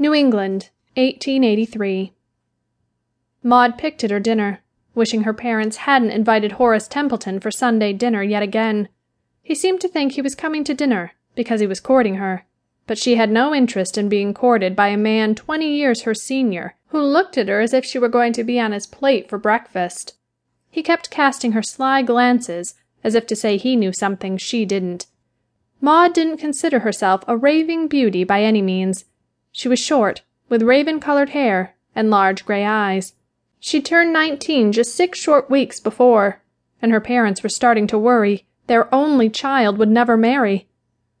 New England, 1883. Maude picked at her dinner, wishing her parents hadn't invited Horace Templeton for Sunday dinner yet again. He seemed to think he was coming to dinner because he was courting her, but she had no interest in being courted by a man twenty years her senior who looked at her as if she were going to be on his plate for breakfast. He kept casting her sly glances as if to say he knew something she didn't. Maude didn't consider herself a raving beauty by any means. She was short, with raven colored hair and large gray eyes. She'd turned nineteen just six short weeks before, and her parents were starting to worry their only child would never marry.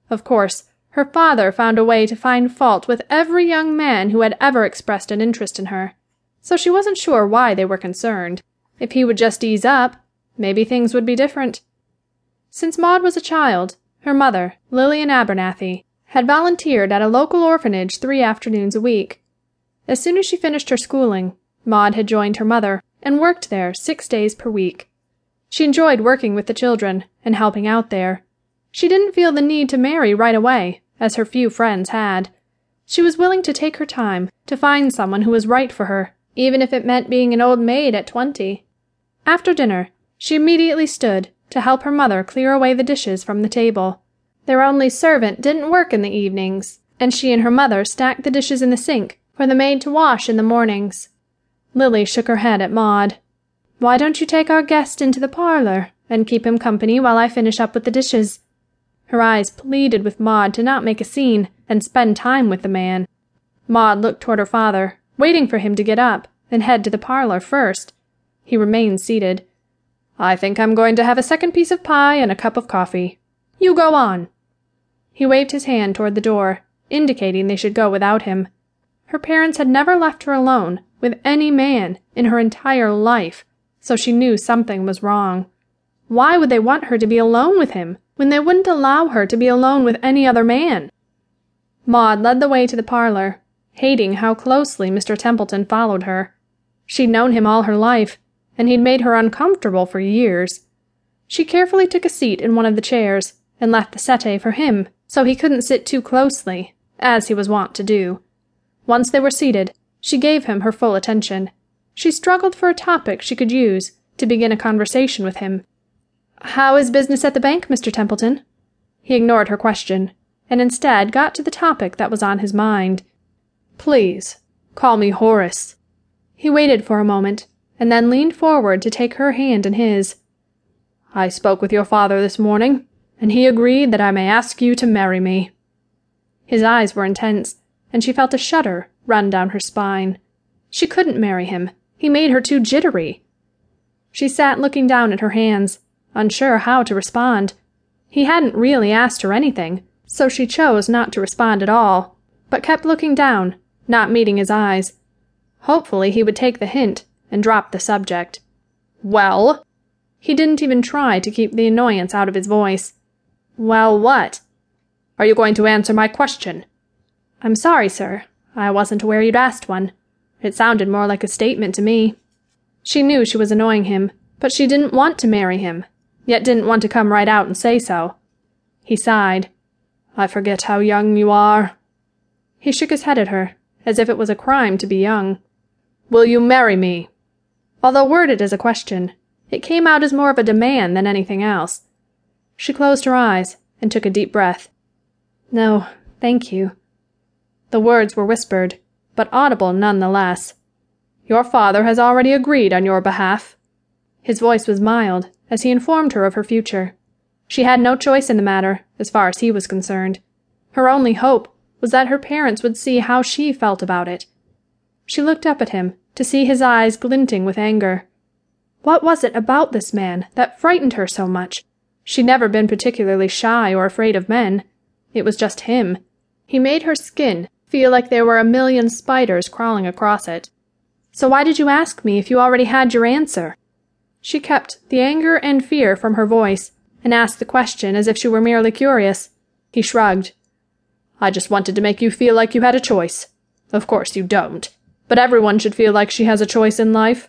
Of course, her father found a way to find fault with every young man who had ever expressed an interest in her, so she wasn't sure why they were concerned. If he would just ease up, maybe things would be different. Since Maude was a child, her mother, Lillian Abernathy, had volunteered at a local orphanage three afternoons a week. As soon as she finished her schooling, Maude had joined her mother and worked there six days per week. She enjoyed working with the children and helping out there. She didn't feel the need to marry right away, as her few friends had. She was willing to take her time to find someone who was right for her, even if it meant being an old maid at twenty. After dinner, she immediately stood to help her mother clear away the dishes from the table. Their only servant didn't work in the evenings, and she and her mother stacked the dishes in the sink for the maid to wash in the mornings. Lily shook her head at Maude. "Why don't you take our guest into the parlor and keep him company while I finish up with the dishes?" Her eyes pleaded with Maude to not make a scene and spend time with the man. Maude looked toward her father, waiting for him to get up and head to the parlor first. He remained seated. I think I'm going to have a second piece of pie and a cup of coffee. You go on." He waved his hand toward the door, indicating they should go without him. Her parents had never left her alone with any man in her entire life, so she knew something was wrong. Why would they want her to be alone with him when they wouldn't allow her to be alone with any other man? Maude led the way to the parlor, hating how closely Mr. Templeton followed her. She'd known him all her life and he'd made her uncomfortable for years. She carefully took a seat in one of the chairs and left the settee for him so he couldn't sit too closely, as he was wont to do. Once they were seated, she gave him her full attention. She struggled for a topic she could use to begin a conversation with him. How is business at the bank, Mr. Templeton? He ignored her question, and instead got to the topic that was on his mind. Please, call me Horace. He waited for a moment, and then leaned forward to take her hand in his. I spoke with your father this morning, and he agreed that I may ask you to marry me. His eyes were intense, and she felt a shudder run down her spine. She couldn't marry him. He made her too jittery. She sat looking down at her hands, unsure how to respond. He hadn't really asked her anything, so she chose not to respond at all, but kept looking down, not meeting his eyes. Hopefully he would take the hint and drop the subject. Well? He didn't even try to keep the annoyance out of his voice. Well, what? Are you going to answer my question? I'm sorry, sir. I wasn't aware you'd asked one. It sounded more like a statement to me. She knew she was annoying him, but she didn't want to marry him, yet didn't want to come right out and say so. He sighed. I forget how young you are. He shook his head at her, as if it was a crime to be young. Will you marry me? Although worded as a question, it came out as more of a demand than anything else. She closed her eyes and took a deep breath. No, thank you. The words were whispered, but audible none the less. Your father has already agreed on your behalf. His voice was mild as he informed her of her future. She had no choice in the matter, as far as he was concerned. Her only hope was that her parents would see how she felt about it. She looked up at him to see his eyes glinting with anger. What was it about this man that frightened her so much? She'd never been particularly shy or afraid of men. It was just him. He made her skin feel like there were a million spiders crawling across it. So why did you ask me if you already had your answer? She kept the anger and fear from her voice, and asked the question as if she were merely curious. He shrugged. I just wanted to make you feel like you had a choice. Of course you don't but everyone should feel like she has a choice in life.